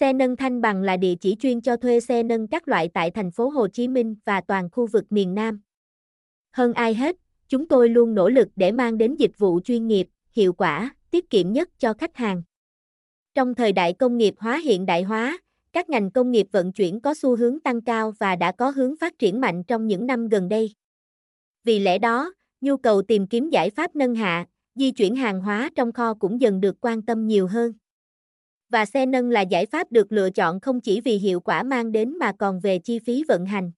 Xe nâng Thanh Bằng là địa chỉ chuyên cho thuê xe nâng các loại tại thành phố Hồ Chí Minh và toàn khu vực miền Nam. Hơn ai hết, chúng tôi luôn nỗ lực để mang đến dịch vụ chuyên nghiệp, hiệu quả, tiết kiệm nhất cho khách hàng. Trong thời đại công nghiệp hóa hiện đại hóa, các ngành công nghiệp vận chuyển có xu hướng tăng cao và đã có hướng phát triển mạnh trong những năm gần đây. Vì lẽ đó, nhu cầu tìm kiếm giải pháp nâng hạ, di chuyển hàng hóa trong kho cũng dần được quan tâm nhiều hơn. Và xe nâng là giải pháp được lựa chọn không chỉ vì hiệu quả mang đến mà còn về chi phí vận hành.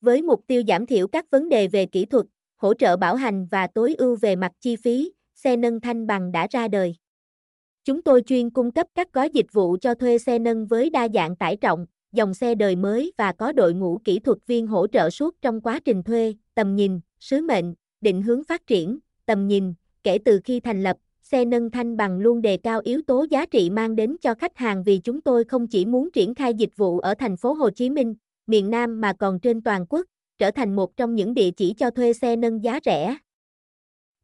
Với mục tiêu giảm thiểu các vấn đề về kỹ thuật, hỗ trợ bảo hành và tối ưu về mặt chi phí, xe nâng thanh bằng đã ra đời. Chúng tôi chuyên cung cấp các gói dịch vụ cho thuê xe nâng với đa dạng tải trọng, dòng xe đời mới và có đội ngũ kỹ thuật viên hỗ trợ suốt trong quá trình thuê, tầm nhìn, sứ mệnh, định hướng phát triển, tầm nhìn, kể từ khi thành lập, xe nâng thanh bằng luôn đề cao yếu tố giá trị mang đến cho khách hàng vì chúng tôi không chỉ muốn triển khai dịch vụ ở thành phố Hồ Chí Minh, miền Nam mà còn trên toàn quốc, trở thành một trong những địa chỉ cho thuê xe nâng giá rẻ.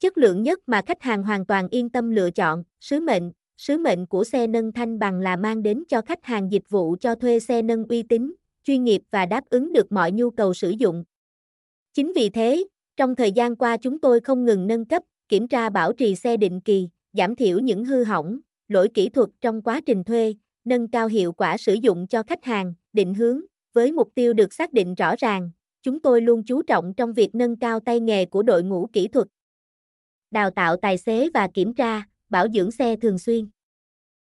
Chất lượng nhất mà khách hàng hoàn toàn yên tâm lựa chọn, sứ mệnh, sứ mệnh của xe nâng thanh bằng là mang đến cho khách hàng dịch vụ cho thuê xe nâng uy tín, chuyên nghiệp và đáp ứng được mọi nhu cầu sử dụng. Chính vì thế, trong thời gian qua chúng tôi không ngừng nâng cấp, kiểm tra bảo trì xe định kỳ, giảm thiểu những hư hỏng, lỗi kỹ thuật trong quá trình thuê, nâng cao hiệu quả sử dụng cho khách hàng, định hướng, với mục tiêu được xác định rõ ràng, chúng tôi luôn chú trọng trong việc nâng cao tay nghề của đội ngũ kỹ thuật. Đào tạo tài xế và kiểm tra, bảo dưỡng xe thường xuyên.